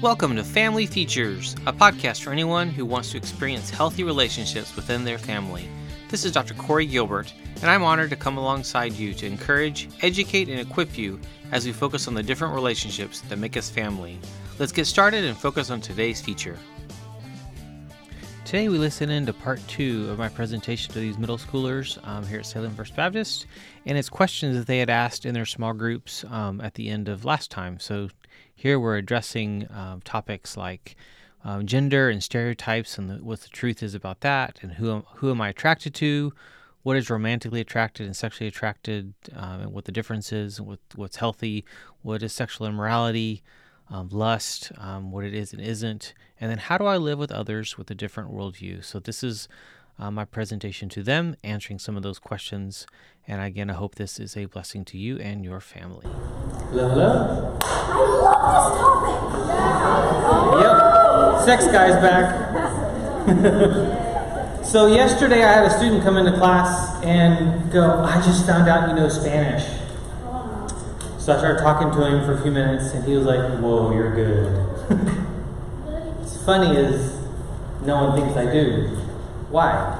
Welcome to Family Features, a podcast for anyone who wants to experience healthy relationships within their family. This is Dr. Corey Gilbert, and I'm honored to come alongside you to encourage, educate, and equip you as we focus on the different relationships that make us family. Let's get started and focus on today's feature. Today, we listen in to part two of my presentation to these middle schoolers um, here at Salem First Baptist, and it's questions that they had asked in their small groups um, at the end of last time. So, here we're addressing um, topics like um, gender and stereotypes and the, what the truth is about that, and who who am I attracted to, what is romantically attracted and sexually attracted, um, and what the difference is, what what's healthy, what is sexual immorality, um, lust, um, what it is and isn't, and then how do I live with others with a different worldview. So this is uh, my presentation to them, answering some of those questions. And again, I hope this is a blessing to you and your family. Hello, hello. I love this topic. Yeah. Yep. Sex guy's back. so yesterday I had a student come into class and go, I just found out you know Spanish. So I started talking to him for a few minutes and he was like, Whoa, you're good. What's funny is no one thinks I do. Why?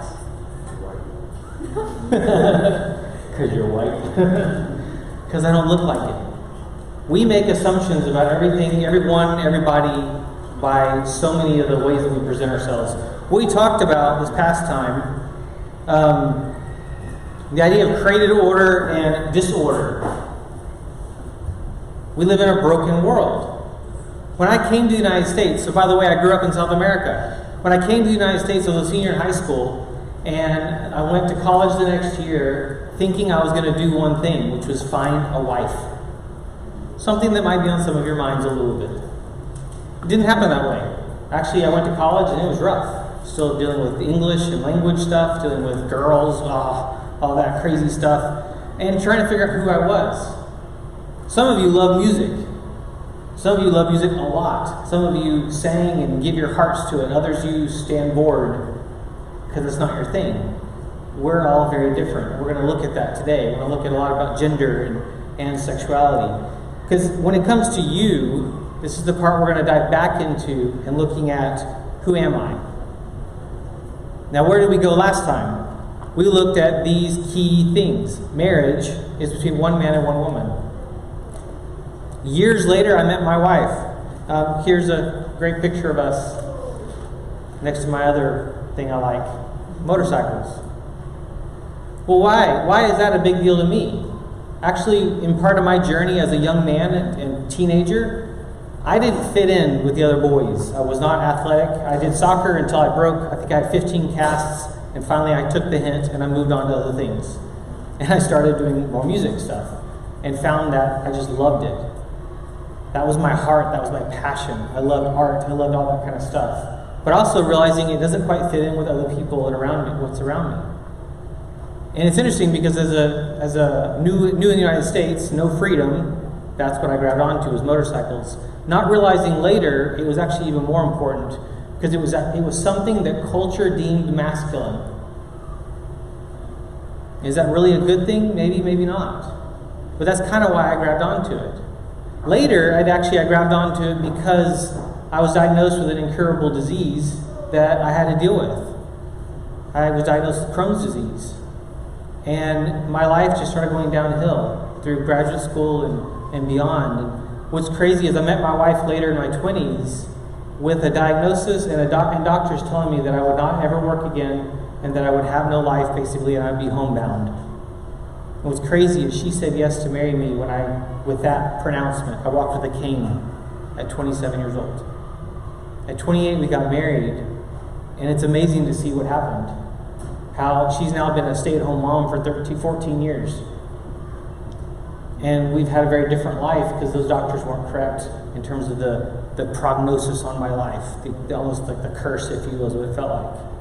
Because you're white. Because I don't look like it. We make assumptions about everything, everyone, everybody, by so many of the ways that we present ourselves. We talked about this past time um, the idea of created order and disorder. We live in a broken world. When I came to the United States, so by the way, I grew up in South America. When I came to the United States, I was a senior in high school, and I went to college the next year thinking I was going to do one thing, which was find a wife. Something that might be on some of your minds a little bit. It didn't happen that way. Actually, I went to college and it was rough. Still dealing with English and language stuff, dealing with girls, oh, all that crazy stuff, and trying to figure out who I was. Some of you love music. Some of you love music a lot. Some of you sing and give your hearts to it. Others you stand bored because it's not your thing. We're all very different. We're going to look at that today. We're going to look at a lot about gender and, and sexuality. Because when it comes to you, this is the part we're going to dive back into and looking at who am I? Now, where did we go last time? We looked at these key things. Marriage is between one man and one woman. Years later, I met my wife. Um, here's a great picture of us next to my other thing I like motorcycles. Well, why? Why is that a big deal to me? Actually, in part of my journey as a young man and teenager, I didn't fit in with the other boys. I was not athletic. I did soccer until I broke, I think I had 15 casts, and finally I took the hint and I moved on to other things. And I started doing more music stuff and found that I just loved it. That was my heart, that was my passion. I loved art, I loved all that kind of stuff. But also realizing it doesn't quite fit in with other people and around me, what's around me. And it's interesting because as a as a new new in the United States, no freedom, that's what I grabbed onto was motorcycles. Not realizing later it was actually even more important because it was it was something that culture deemed masculine. Is that really a good thing? Maybe, maybe not. But that's kind of why I grabbed onto it. Later, I'd actually I grabbed onto it because I was diagnosed with an incurable disease that I had to deal with. I was diagnosed with Crohn's disease. And my life just started going downhill through graduate school and, and beyond. And what's crazy is I met my wife later in my 20s with a diagnosis and, a doc- and doctors telling me that I would not ever work again and that I would have no life basically and I'd be homebound. And was crazy is she said yes to marry me when I, with that pronouncement, I walked with a cane at 27 years old. At 28, we got married, and it's amazing to see what happened how she's now been a stay-at-home mom for 13, 14 years. And we've had a very different life because those doctors weren't correct in terms of the, the prognosis on my life, the, almost like the curse, if you will, is what it felt like.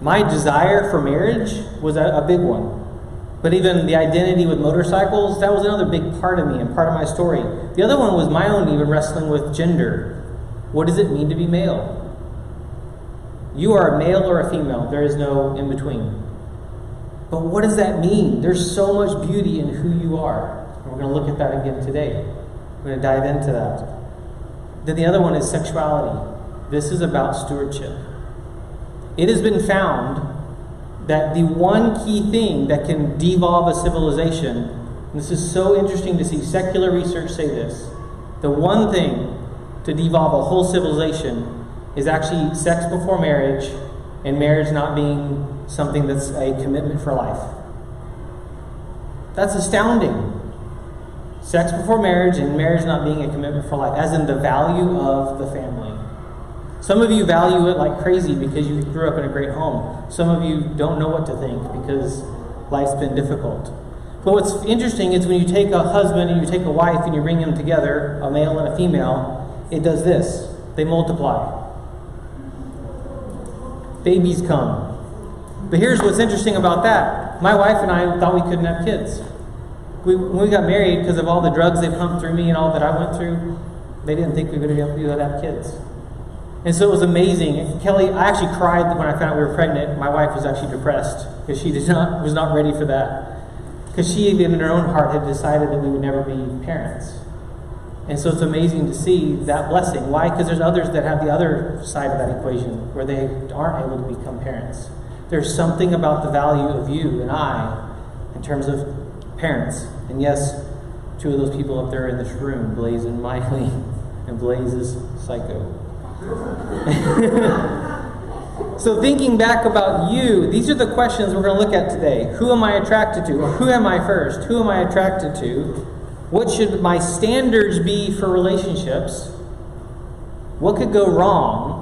My desire for marriage was a, a big one. But even the identity with motorcycles, that was another big part of me and part of my story. The other one was my own even wrestling with gender. What does it mean to be male? You are a male or a female. There is no in between. But what does that mean? There's so much beauty in who you are. And we're going to look at that again today. We're going to dive into that. Then the other one is sexuality. This is about stewardship. It has been found that the one key thing that can devolve a civilization, this is so interesting to see secular research say this, the one thing to devolve a whole civilization is actually sex before marriage and marriage not being something that's a commitment for life. That's astounding. Sex before marriage and marriage not being a commitment for life, as in the value of the family. Some of you value it like crazy because you grew up in a great home. Some of you don't know what to think because life's been difficult. But what's interesting is when you take a husband and you take a wife and you bring them together, a male and a female, it does this they multiply. Babies come. But here's what's interesting about that. My wife and I thought we couldn't have kids. We, when we got married, because of all the drugs they pumped through me and all that I went through, they didn't think we were going to be able to have kids. And so it was amazing. Kelly, I actually cried when I found out we were pregnant. My wife was actually depressed because she did not was not ready for that. Because she, even in her own heart, had decided that we would never be parents. And so it's amazing to see that blessing. Why? Because there's others that have the other side of that equation where they aren't able to become parents. There's something about the value of you and I in terms of parents. And yes, two of those people up there in this room, Blaze and Miley, and Blaze is psycho. so, thinking back about you, these are the questions we're going to look at today. Who am I attracted to? Or who am I first? Who am I attracted to? What should my standards be for relationships? What could go wrong?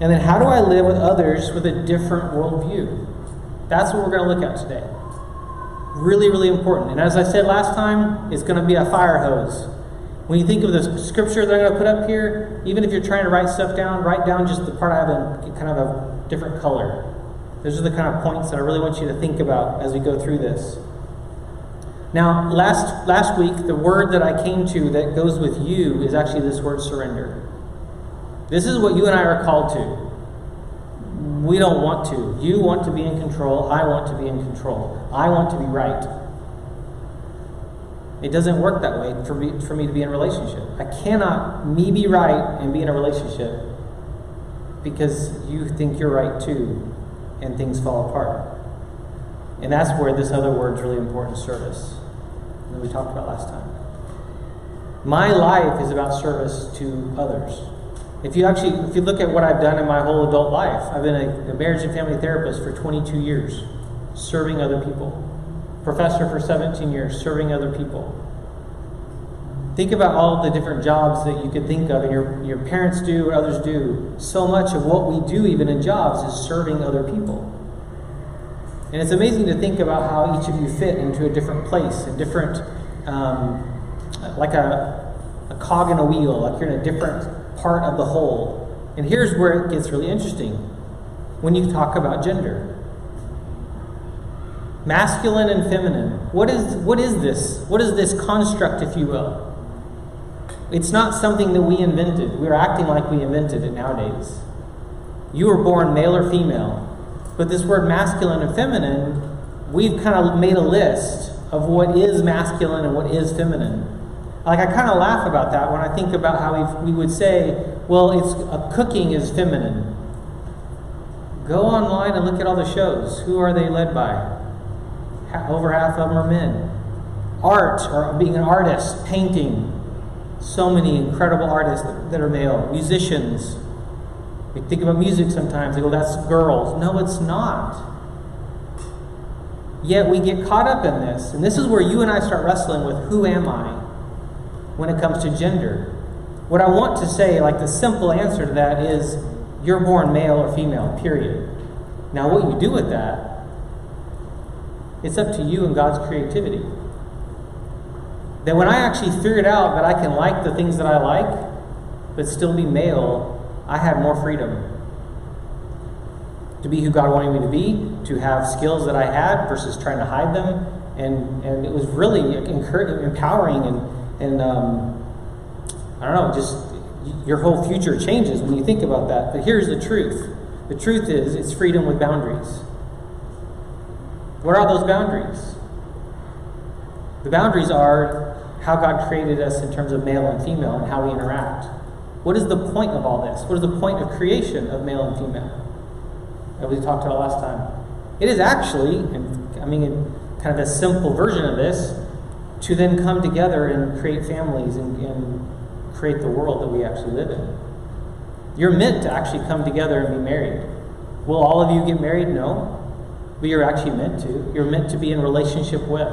And then how do I live with others with a different worldview? That's what we're going to look at today. Really, really important. And as I said last time, it's going to be a fire hose. When you think of the scripture that I'm going to put up here, even if you're trying to write stuff down, write down just the part I have in kind of a different color. Those are the kind of points that I really want you to think about as we go through this. Now, last, last week, the word that I came to that goes with you is actually this word surrender. This is what you and I are called to. We don't want to. You want to be in control. I want to be in control. I want to be right. It doesn't work that way for me, for me to be in a relationship. I cannot me be right and be in a relationship because you think you're right too and things fall apart. And that's where this other word is really important service that we talked about last time. My life is about service to others. If you actually, if you look at what I've done in my whole adult life, I've been a, a marriage and family therapist for 22 years, serving other people. Professor for 17 years, serving other people. Think about all the different jobs that you could think of, and your, your parents do, or others do. So much of what we do, even in jobs, is serving other people. And it's amazing to think about how each of you fit into a different place, a different, um, like a, a cog in a wheel, like you're in a different part of the whole. And here's where it gets really interesting when you talk about gender masculine and feminine. What is, what is this? What is this construct, if you will? It's not something that we invented. We're acting like we invented it nowadays. You were born male or female. But this word masculine and feminine, we've kind of made a list of what is masculine and what is feminine. Like I kind of laugh about that when I think about how we would say, well, it's uh, cooking is feminine. Go online and look at all the shows. Who are they led by? Over half of them are men. Art, or being an artist, painting. So many incredible artists that are male. Musicians, we think about music sometimes, they go, that's girls. No, it's not. Yet we get caught up in this. And this is where you and I start wrestling with who am I when it comes to gender. What I want to say, like the simple answer to that is you're born male or female, period. Now, what you do with that, it's up to you and God's creativity. That when I actually figured out that I can like the things that I like, but still be male, I had more freedom to be who God wanted me to be, to have skills that I had versus trying to hide them. And, and it was really empowering and, and um, I don't know, just your whole future changes when you think about that. But here's the truth the truth is, it's freedom with boundaries. What are those boundaries? The boundaries are how God created us in terms of male and female and how we interact. What is the point of all this? What is the point of creation of male and female? That we talked about last time. It is actually, and I mean, kind of a simple version of this, to then come together and create families and, and create the world that we actually live in. You're meant to actually come together and be married. Will all of you get married? No. But you're actually meant to. You're meant to be in relationship with.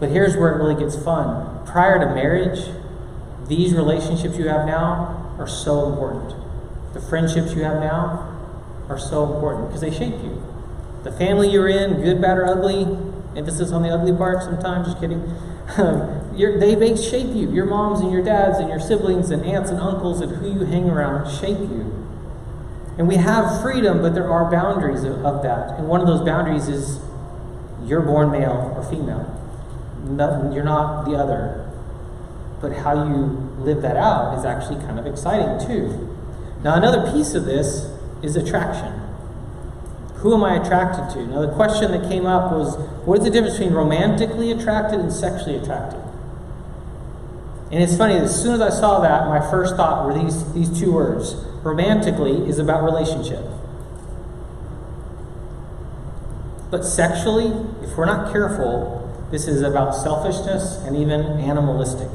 But here's where it really gets fun. Prior to marriage, these relationships you have now are so important. The friendships you have now are so important because they shape you. The family you're in, good, bad, or ugly, emphasis on the ugly part sometimes, just kidding. They, they shape you. Your moms and your dads and your siblings and aunts and uncles and who you hang around shape you. And we have freedom, but there are boundaries of, of that. And one of those boundaries is you're born male or female. No, you're not the other. But how you live that out is actually kind of exciting too. Now, another piece of this is attraction. Who am I attracted to? Now, the question that came up was what is the difference between romantically attracted and sexually attracted? And it's funny, as soon as I saw that, my first thought were these, these two words. Romantically is about relationship. But sexually, if we're not careful, this is about selfishness and even animalistic.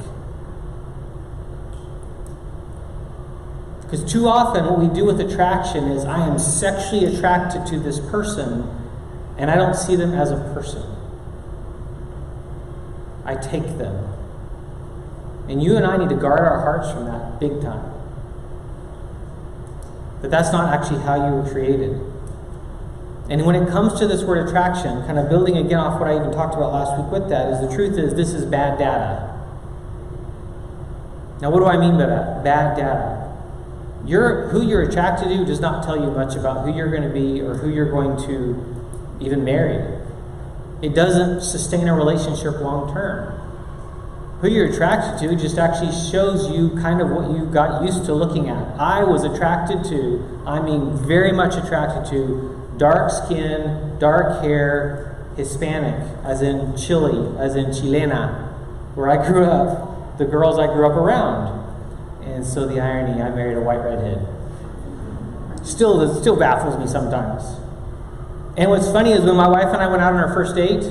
Because too often, what we do with attraction is I am sexually attracted to this person, and I don't see them as a person. I take them. And you and I need to guard our hearts from that big time. But that's not actually how you were created. And when it comes to this word attraction, kind of building again off what I even talked about last week with that, is the truth is this is bad data. Now, what do I mean by that? Bad data. You're, who you're attracted to does not tell you much about who you're going to be or who you're going to even marry. It doesn't sustain a relationship long term. Who you're attracted to just actually shows you kind of what you got used to looking at. I was attracted to, I mean, very much attracted to dark skin, dark hair, Hispanic, as in Chile, as in Chilena, where I grew up, the girls I grew up around. And so the irony, I married a white redhead. Still, it still baffles me sometimes. And what's funny is when my wife and I went out on our first date,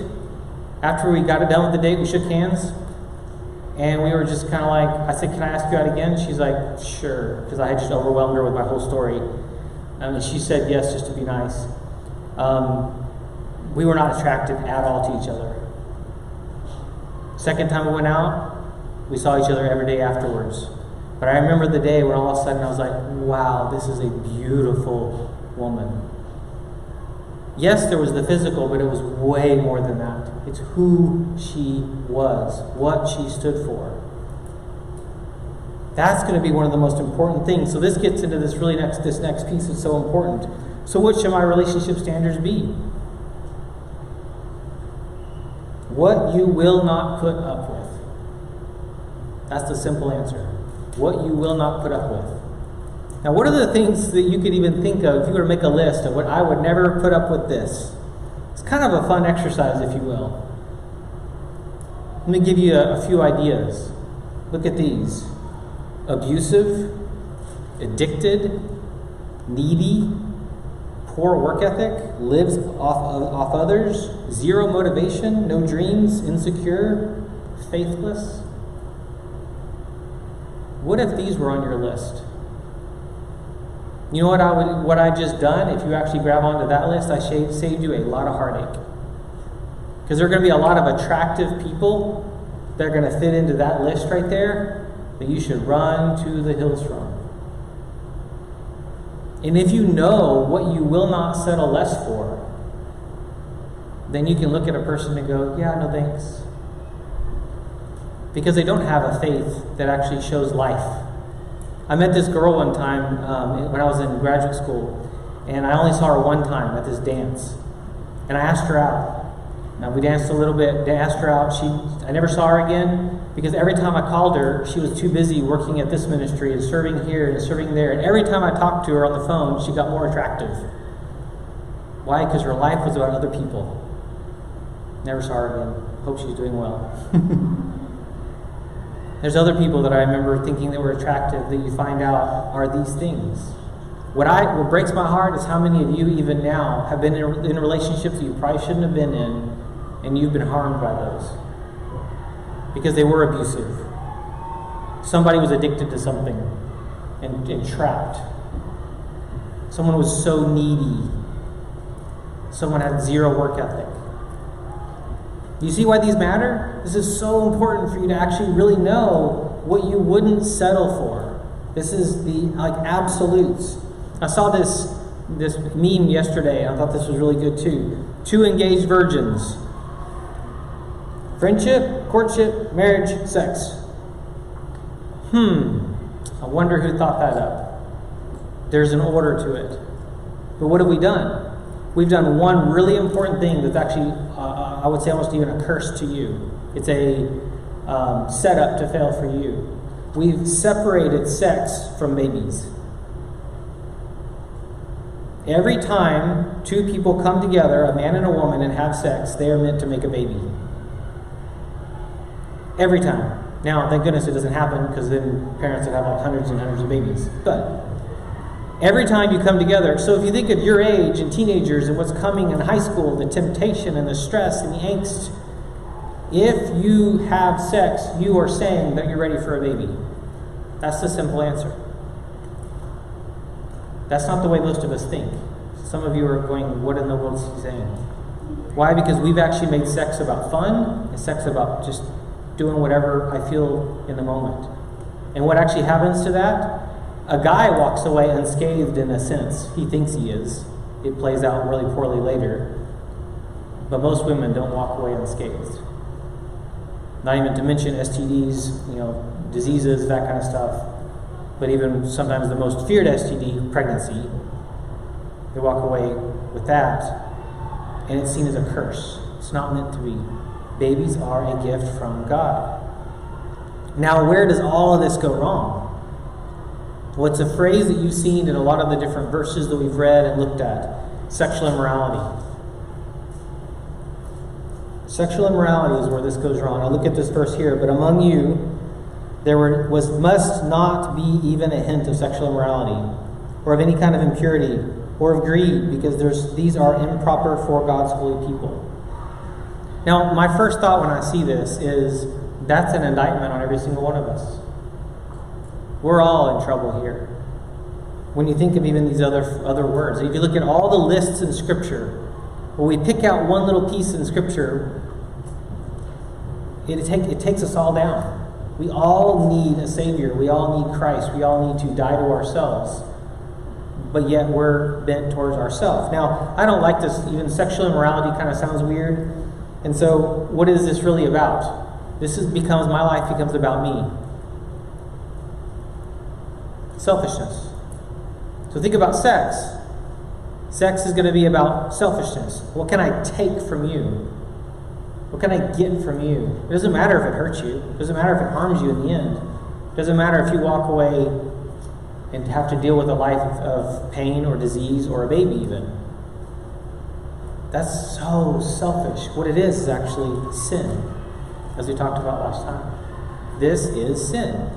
after we got it done with the date, we shook hands. And we were just kind of like, I said, Can I ask you out again? She's like, Sure. Because I had just overwhelmed her with my whole story. And she said yes, just to be nice. Um, we were not attracted at all to each other. Second time we went out, we saw each other every day afterwards. But I remember the day when all of a sudden I was like, wow, this is a beautiful woman. Yes, there was the physical, but it was way more than that. It's who she was, what she stood for. That's going to be one of the most important things. So this gets into this really next this next piece is so important. So what should my relationship standards be? What you will not put up with. That's the simple answer what you will not put up with. Now, what are the things that you could even think of if you were to make a list of what I would never put up with this? It's kind of a fun exercise, if you will. Let me give you a, a few ideas. Look at these abusive, addicted, needy, poor work ethic, lives off, of, off others, zero motivation, no dreams, insecure, faithless. What if these were on your list? You know what I would, what I just done? If you actually grab onto that list, I saved, saved you a lot of heartache. Because there are going to be a lot of attractive people that are going to fit into that list right there that you should run to the hills from. And if you know what you will not settle less for, then you can look at a person and go, yeah, no thanks because they don't have a faith that actually shows life. I met this girl one time um, when I was in graduate school, and I only saw her one time at this dance. And I asked her out. Now we danced a little bit. I asked her out. She, I never saw her again because every time I called her, she was too busy working at this ministry and serving here and serving there. And every time I talked to her on the phone, she got more attractive. Why? Because her life was about other people. Never saw her again. Hope she's doing well. There's other people that I remember thinking that were attractive that you find out are these things. What I what breaks my heart is how many of you even now have been in, in relationships that you probably shouldn't have been in, and you've been harmed by those because they were abusive. Somebody was addicted to something and, and trapped. Someone was so needy. Someone had zero work ethic. You see why these matter? This is so important for you to actually really know what you wouldn't settle for. This is the like absolutes. I saw this this meme yesterday. I thought this was really good too. Two engaged virgins. Friendship, courtship, marriage, sex. Hmm. I wonder who thought that up. There's an order to it. But what have we done? We've done one really important thing that's actually, I would say, almost even a curse to you. It's a um, setup to fail for you. We've separated sex from babies. Every time two people come together, a man and a woman, and have sex, they are meant to make a baby. Every time. Now, thank goodness it doesn't happen because then parents would have like hundreds and hundreds of babies. But every time you come together, so if you think of your age and teenagers and what's coming in high school, the temptation and the stress and the angst, if you have sex, you are saying that you're ready for a baby. That's the simple answer. That's not the way most of us think. Some of you are going, What in the world is he saying? Why? Because we've actually made sex about fun and sex about just doing whatever I feel in the moment. And what actually happens to that? A guy walks away unscathed in a sense. He thinks he is. It plays out really poorly later. But most women don't walk away unscathed. Not even to mention STDs, you know, diseases, that kind of stuff. But even sometimes the most feared STD, pregnancy, they walk away with that, and it's seen as a curse. It's not meant to be. Babies are a gift from God. Now, where does all of this go wrong? Well, it's a phrase that you've seen in a lot of the different verses that we've read and looked at sexual immorality. Sexual immorality is where this goes wrong. I'll look at this verse here. But among you, there were, was must not be even a hint of sexual immorality, or of any kind of impurity, or of greed, because there's, these are improper for God's holy people. Now, my first thought when I see this is that's an indictment on every single one of us. We're all in trouble here. When you think of even these other, other words, if you look at all the lists in Scripture, when we pick out one little piece in Scripture, it, take, it takes us all down. We all need a Savior. We all need Christ. We all need to die to ourselves. But yet we're bent towards ourselves. Now, I don't like this, even sexual immorality kind of sounds weird. And so, what is this really about? This is, becomes, my life becomes about me. Selfishness. So, think about sex. Sex is going to be about selfishness. What can I take from you? What can I get from you? It doesn't matter if it hurts you. It doesn't matter if it harms you in the end. It doesn't matter if you walk away and have to deal with a life of pain or disease or a baby, even. That's so selfish. What it is is actually sin, as we talked about last time. This is sin.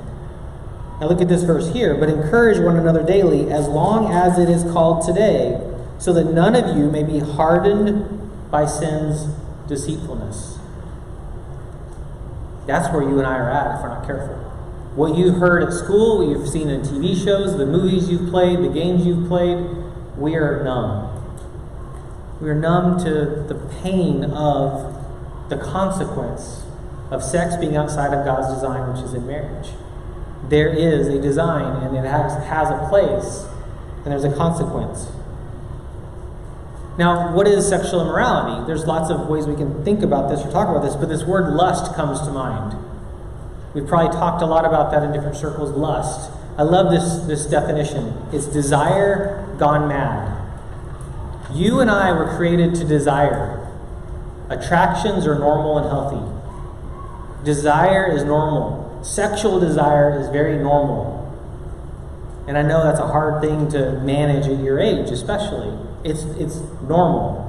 Now look at this verse here. But encourage one another daily, as long as it is called today, so that none of you may be hardened by sin's deceitfulness. That's where you and I are at if we're not careful. What you heard at school, what you've seen in TV shows, the movies you've played, the games you've played, we are numb. We are numb to the pain of the consequence of sex being outside of God's design, which is in marriage. There is a design and it has, has a place, and there's a consequence. Now, what is sexual immorality? There's lots of ways we can think about this or talk about this, but this word lust comes to mind. We've probably talked a lot about that in different circles lust. I love this, this definition it's desire gone mad. You and I were created to desire. Attractions are normal and healthy. Desire is normal. Sexual desire is very normal. And I know that's a hard thing to manage at your age, especially. It's, it's normal.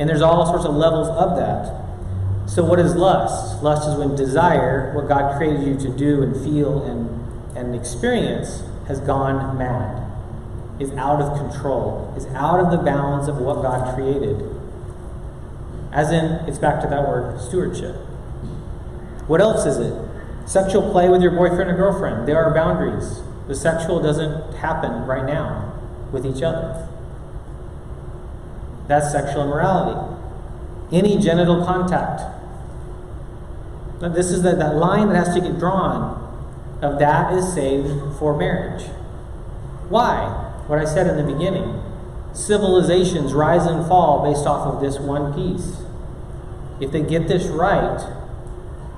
And there's all sorts of levels of that. So, what is lust? Lust is when desire, what God created you to do and feel and, and experience, has gone mad, is out of control, is out of the bounds of what God created. As in, it's back to that word stewardship. What else is it? Sexual play with your boyfriend or girlfriend. There are boundaries. The sexual doesn't happen right now with each other. That's sexual immorality. Any genital contact. This is the, that line that has to get drawn of that is saved for marriage. Why? What I said in the beginning. Civilizations rise and fall based off of this one piece. If they get this right,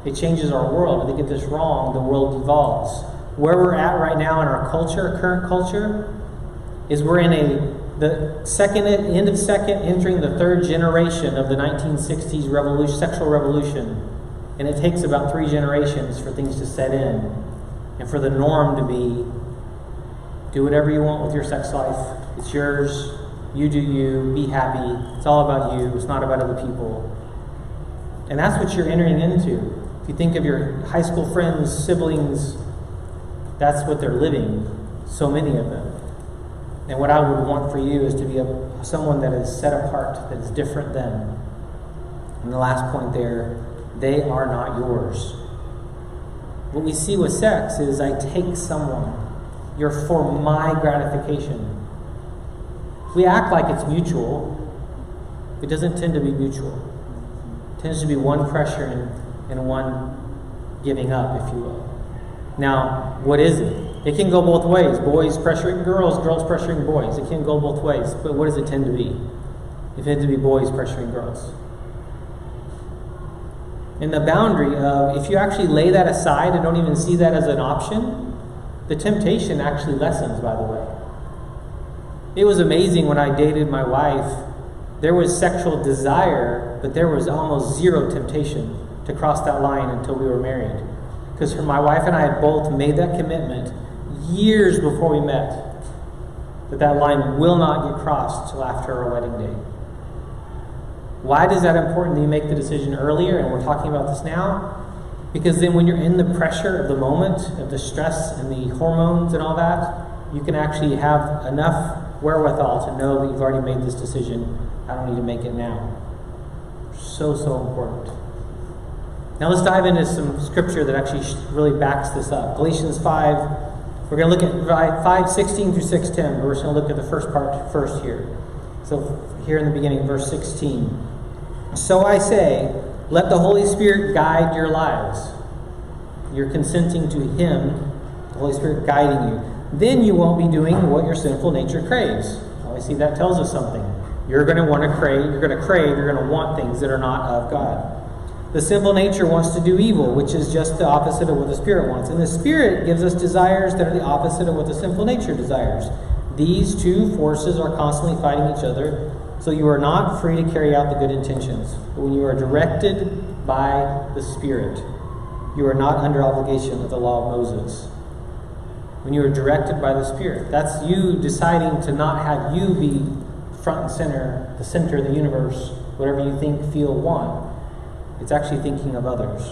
it changes our world. If they get this wrong, the world devolves. Where we're at right now in our culture, current culture, is we're in a the second end of second, entering the third generation of the 1960s revolution, sexual revolution. And it takes about three generations for things to set in and for the norm to be do whatever you want with your sex life. It's yours. You do you. Be happy. It's all about you. It's not about other people. And that's what you're entering into. If you think of your high school friends, siblings, that's what they're living, so many of them. And what I would want for you is to be a, someone that is set apart, that is different than. And the last point there, they are not yours. What we see with sex is I take someone, you're for my gratification. We act like it's mutual. It doesn't tend to be mutual. It tends to be one pressure and, and one giving up, if you will. Now, what is it? It can go both ways. Boys pressuring girls, girls pressuring boys. It can go both ways. But what does it tend to be? It tends to be boys pressuring girls. And the boundary of, if you actually lay that aside and don't even see that as an option, the temptation actually lessens, by the way. It was amazing when I dated my wife. There was sexual desire, but there was almost zero temptation to cross that line until we were married. Because my wife and I had both made that commitment years before we met that that line will not get crossed till after our wedding day. Why is that important that you make the decision earlier? And we're talking about this now. Because then, when you're in the pressure of the moment, of the stress and the hormones and all that, you can actually have enough wherewithal to know that you've already made this decision. I don't need to make it now. So, so important. Now, let's dive into some scripture that actually really backs this up. Galatians 5 we're going to look at 516 through 610. We're just going to look at the first part first here. So, here in the beginning, verse 16. So I say, let the Holy Spirit guide your lives. You're consenting to Him, the Holy Spirit guiding you. Then you won't be doing what your sinful nature craves. Obviously, that tells us something. You're going to want to crave, you're going to crave, you're going to want things that are not of God. The sinful nature wants to do evil, which is just the opposite of what the Spirit wants. And the Spirit gives us desires that are the opposite of what the sinful nature desires. These two forces are constantly fighting each other, so you are not free to carry out the good intentions. But when you are directed by the Spirit, you are not under obligation of the law of Moses. When you are directed by the Spirit, that's you deciding to not have you be front and center, the center of the universe, whatever you think, feel, want it's actually thinking of others.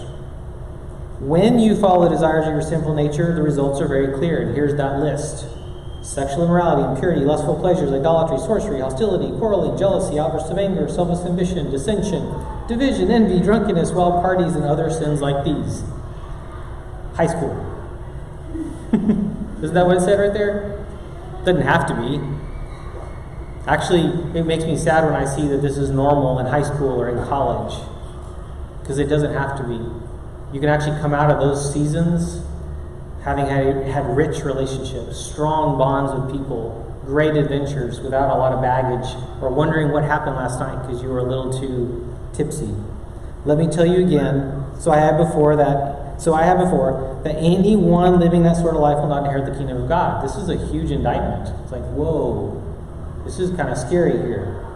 When you follow the desires of your sinful nature, the results are very clear. And here's that list sexual immorality, impurity, lustful pleasures, idolatry, sorcery, hostility, quarreling, jealousy, outbursts of anger, selfish ambition, dissension, division, envy, drunkenness, wild parties, and other sins like these. High school. Isn't that what it said right there? Doesn't have to be. Actually, it makes me sad when I see that this is normal in high school or in college because it doesn't have to be. You can actually come out of those seasons having had, had rich relationships, strong bonds with people, great adventures without a lot of baggage, or wondering what happened last night because you were a little too tipsy. Let me tell you again. So I had before that. So I had before that anyone living that sort of life will not inherit the kingdom of God. This is a huge indictment. It's like, whoa, this is kind of scary here.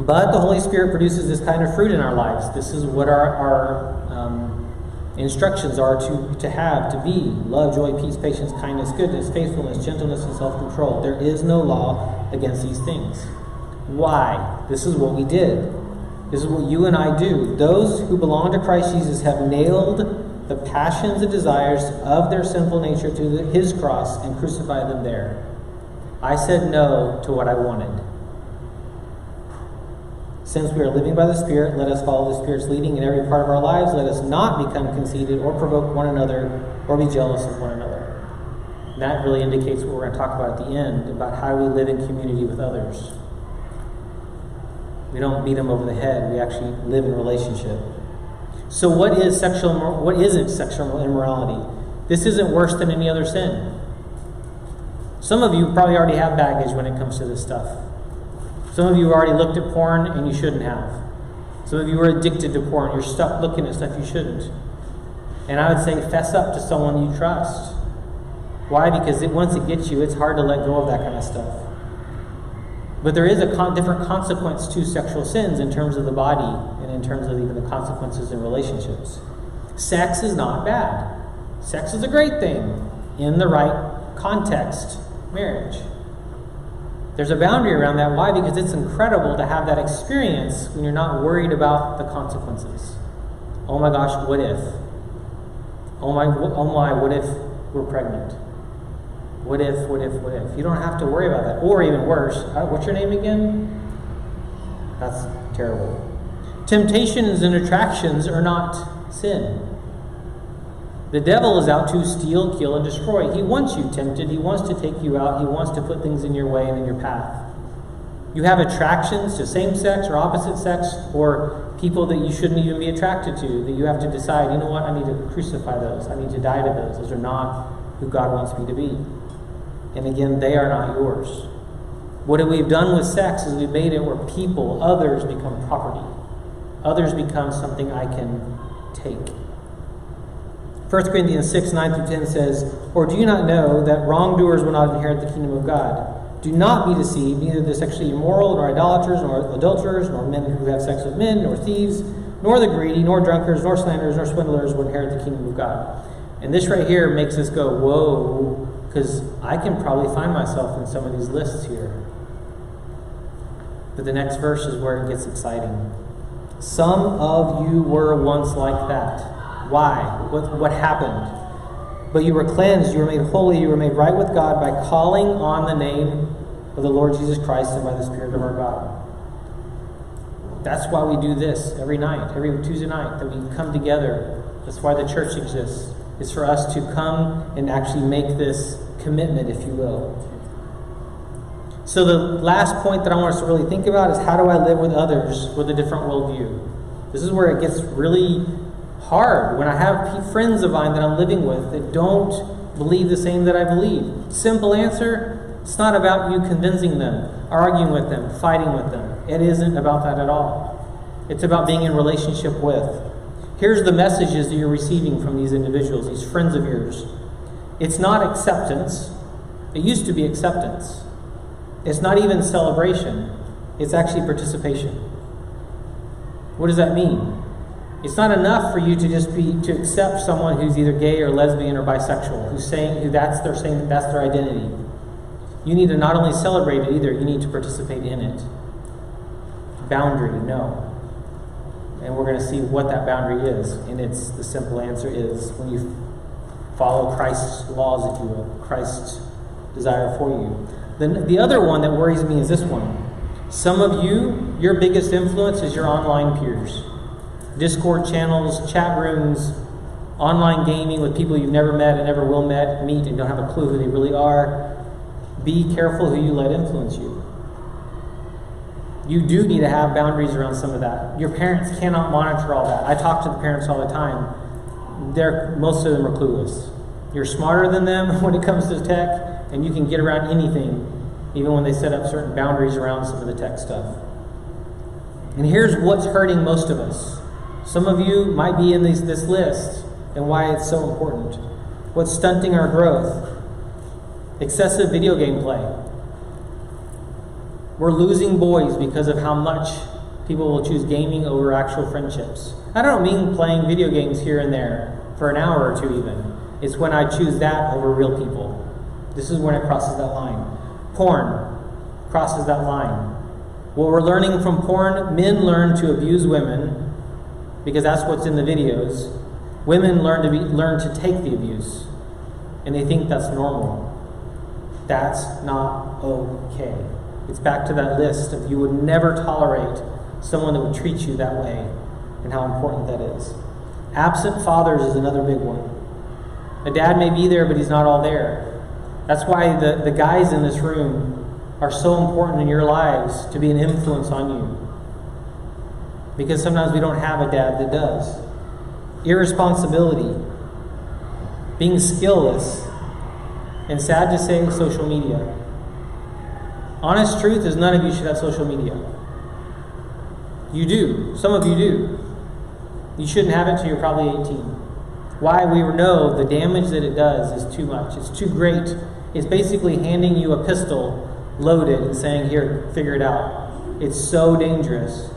But the Holy Spirit produces this kind of fruit in our lives. This is what our, our um, instructions are to, to have, to be love, joy, peace, patience, kindness, goodness, faithfulness, gentleness, and self control. There is no law against these things. Why? This is what we did. This is what you and I do. Those who belong to Christ Jesus have nailed the passions and desires of their sinful nature to the, his cross and crucified them there. I said no to what I wanted. Since we are living by the Spirit, let us follow the Spirit's leading in every part of our lives. Let us not become conceited or provoke one another or be jealous of one another. And that really indicates what we're going to talk about at the end about how we live in community with others. We don't beat them over the head. We actually live in relationship. So, what is sexual? What isn't sexual immorality? This isn't worse than any other sin. Some of you probably already have baggage when it comes to this stuff. Some of you already looked at porn and you shouldn't have. Some of you are addicted to porn. You're stuck looking at stuff you shouldn't. And I would say, fess up to someone you trust. Why? Because it, once it gets you, it's hard to let go of that kind of stuff. But there is a con- different consequence to sexual sins in terms of the body and in terms of even the consequences in relationships. Sex is not bad. Sex is a great thing in the right context, marriage. There's a boundary around that. Why? Because it's incredible to have that experience when you're not worried about the consequences. Oh my gosh, what if? Oh my, oh my, what if we're pregnant? What if, what if, what if? You don't have to worry about that. Or even worse, uh, what's your name again? That's terrible. Temptations and attractions are not sin. The devil is out to steal, kill, and destroy. He wants you tempted. He wants to take you out. He wants to put things in your way and in your path. You have attractions to same sex or opposite sex or people that you shouldn't even be attracted to, that you have to decide, you know what, I need to crucify those. I need to die to those. Those are not who God wants me to be. And again, they are not yours. What we've done with sex is we've made it where people, others, become property. Others become something I can take. 1 Corinthians 6, 9 through 10 says, Or do you not know that wrongdoers will not inherit the kingdom of God? Do not be deceived, neither the sexually immoral, nor idolaters, nor adulterers, nor men who have sex with men, nor thieves, nor the greedy, nor drunkards, nor slanderers, nor swindlers will inherit the kingdom of God. And this right here makes us go, whoa, because I can probably find myself in some of these lists here. But the next verse is where it gets exciting. Some of you were once like that. Why? What, what happened? But you were cleansed, you were made holy, you were made right with God by calling on the name of the Lord Jesus Christ and by the Spirit of our God. That's why we do this every night, every Tuesday night, that we come together. That's why the church exists. It's for us to come and actually make this commitment, if you will. So, the last point that I want us to really think about is how do I live with others with a different worldview? This is where it gets really hard when I have friends of mine that I'm living with that don't believe the same that I believe. Simple answer it's not about you convincing them, arguing with them, fighting with them. It isn't about that at all. It's about being in relationship with. Here's the messages that you're receiving from these individuals, these friends of yours. It's not acceptance. It used to be acceptance. It's not even celebration. It's actually participation. What does that mean? It's not enough for you to just be to accept someone who's either gay or lesbian or bisexual, who's saying who that's their saying that that's their identity. You need to not only celebrate it either, you need to participate in it. Boundary, no. And we're going to see what that boundary is. And it's the simple answer is when you follow Christ's laws, if you will, Christ's desire for you. Then the other one that worries me is this one. Some of you, your biggest influence is your online peers. Discord channels, chat rooms, online gaming with people you've never met and never will met, meet and don't have a clue who they really are. Be careful who you let influence you. You do need to have boundaries around some of that. Your parents cannot monitor all that. I talk to the parents all the time. They're most of them are clueless. You're smarter than them when it comes to tech, and you can get around anything, even when they set up certain boundaries around some of the tech stuff. And here's what's hurting most of us some of you might be in these, this list and why it's so important. What's stunting our growth? Excessive video game play. We're losing boys because of how much people will choose gaming over actual friendships. I don't mean playing video games here and there for an hour or two, even. It's when I choose that over real people. This is when it crosses that line. Porn crosses that line What we're learning from porn, men learn to abuse women because that's what's in the videos. Women learn to be learn to take the abuse, and they think that's normal. That's not okay. It's back to that list of you would never tolerate someone that would treat you that way, and how important that is. Absent fathers is another big one. A dad may be there, but he's not all there. That's why the, the guys in this room are so important in your lives to be an influence on you. Because sometimes we don't have a dad that does. Irresponsibility, being skillless, and sad to say, social media. Honest truth is none of you should have social media. You do. Some of you do. You shouldn't have it until you're probably 18. Why? We know the damage that it does is too much. It's too great. It's basically handing you a pistol loaded and saying, Here, figure it out. It's so dangerous.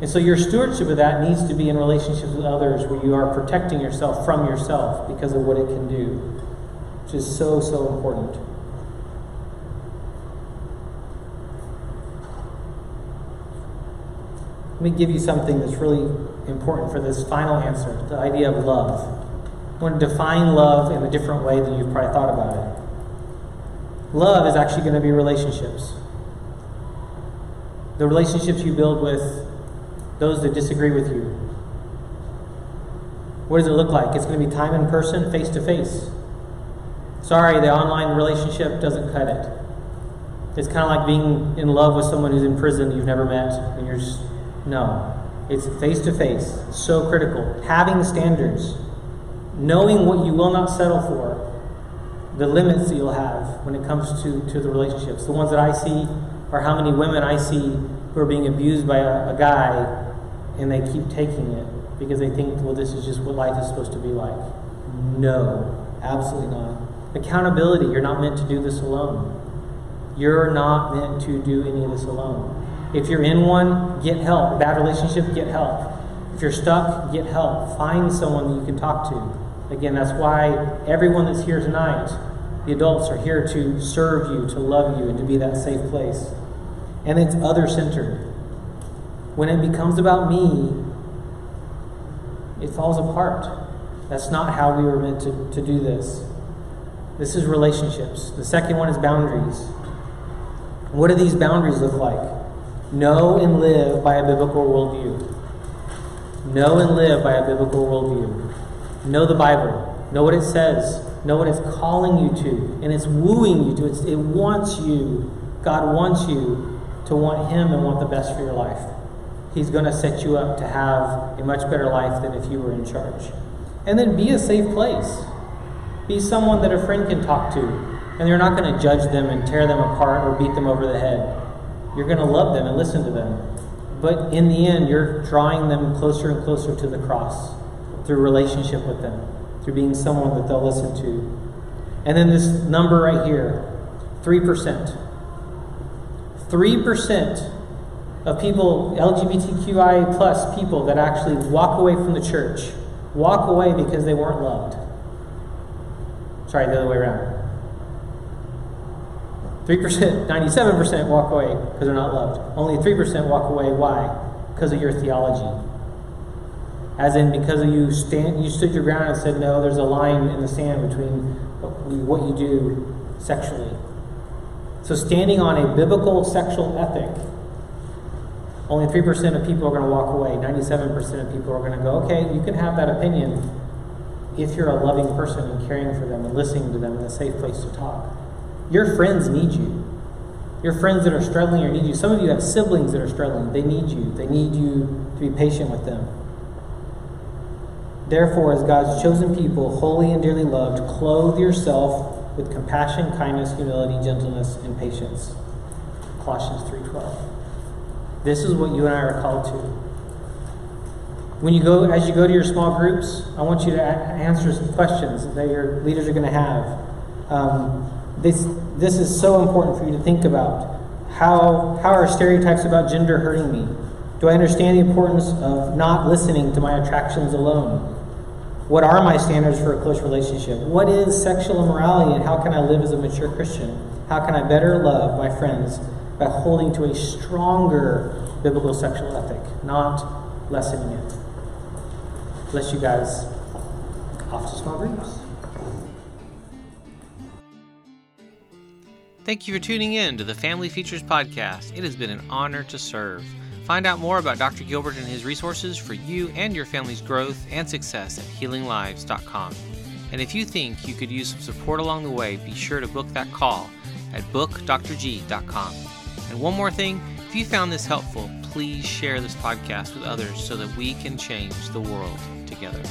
And so your stewardship of that needs to be in relationships with others where you are protecting yourself from yourself because of what it can do, which is so, so important. Let me give you something that's really important for this final answer the idea of love. I want to define love in a different way than you've probably thought about it. Love is actually going to be relationships. The relationships you build with those that disagree with you. What does it look like? It's going to be time in person, face to face. Sorry, the online relationship doesn't cut it. It's kind of like being in love with someone who's in prison you've never met, and you're just, no. It's face to face. So critical. Having standards, knowing what you will not settle for, the limits that you'll have when it comes to, to the relationships. The ones that I see are how many women I see who are being abused by a, a guy and they keep taking it because they think, well, this is just what life is supposed to be like. No, absolutely not. Accountability, you're not meant to do this alone. You're not meant to do any of this alone. If you're in one, get help. Bad relationship, get help. If you're stuck, get help. Find someone that you can talk to. Again, that's why everyone that's here tonight, the adults, are here to serve you, to love you, and to be that safe place. And it's other centered. When it becomes about me, it falls apart. That's not how we were meant to, to do this. This is relationships. The second one is boundaries. What do these boundaries look like? Know and live by a biblical worldview. Know and live by a biblical worldview. Know the Bible. Know what it says. Know what it's calling you to. And it's wooing you to. It's, it wants you. God wants you to want Him and want the best for your life. He's going to set you up to have a much better life than if you were in charge. And then be a safe place. Be someone that a friend can talk to. And you're not going to judge them and tear them apart or beat them over the head. You're going to love them and listen to them. But in the end, you're drawing them closer and closer to the cross through relationship with them, through being someone that they'll listen to. And then this number right here 3%. 3% of people, LGBTQI plus people, that actually walk away from the church, walk away because they weren't loved. Sorry, the other way around. 3%, 97% walk away because they're not loved. Only 3% walk away. Why? Because of your theology. As in, because of you stand, you stood your ground and said, no, there's a line in the sand between what you do sexually. So, standing on a biblical sexual ethic, only 3% of people are going to walk away. 97% of people are going to go, okay, you can have that opinion if you're a loving person and caring for them and listening to them in a safe place to talk. Your friends need you. Your friends that are struggling or need you. Some of you have siblings that are struggling. They need you. They need you to be patient with them. Therefore, as God's chosen people, holy and dearly loved, clothe yourself with compassion, kindness, humility, gentleness, and patience. Colossians 3:12. This is what you and I are called to. When you go, as you go to your small groups, I want you to answer some questions that your leaders are going to have. Um, this this is so important for you to think about. How how are stereotypes about gender hurting me? Do I understand the importance of not listening to my attractions alone? What are my standards for a close relationship? What is sexual immorality and how can I live as a mature Christian? How can I better love my friends by holding to a stronger biblical sexual ethic, not lessening it. Bless you guys. Off to small groups. Thank you for tuning in to the Family Features Podcast. It has been an honor to serve. Find out more about Dr. Gilbert and his resources for you and your family's growth and success at healinglives.com. And if you think you could use some support along the way, be sure to book that call at bookdrg.com. And one more thing if you found this helpful, please share this podcast with others so that we can change the world together.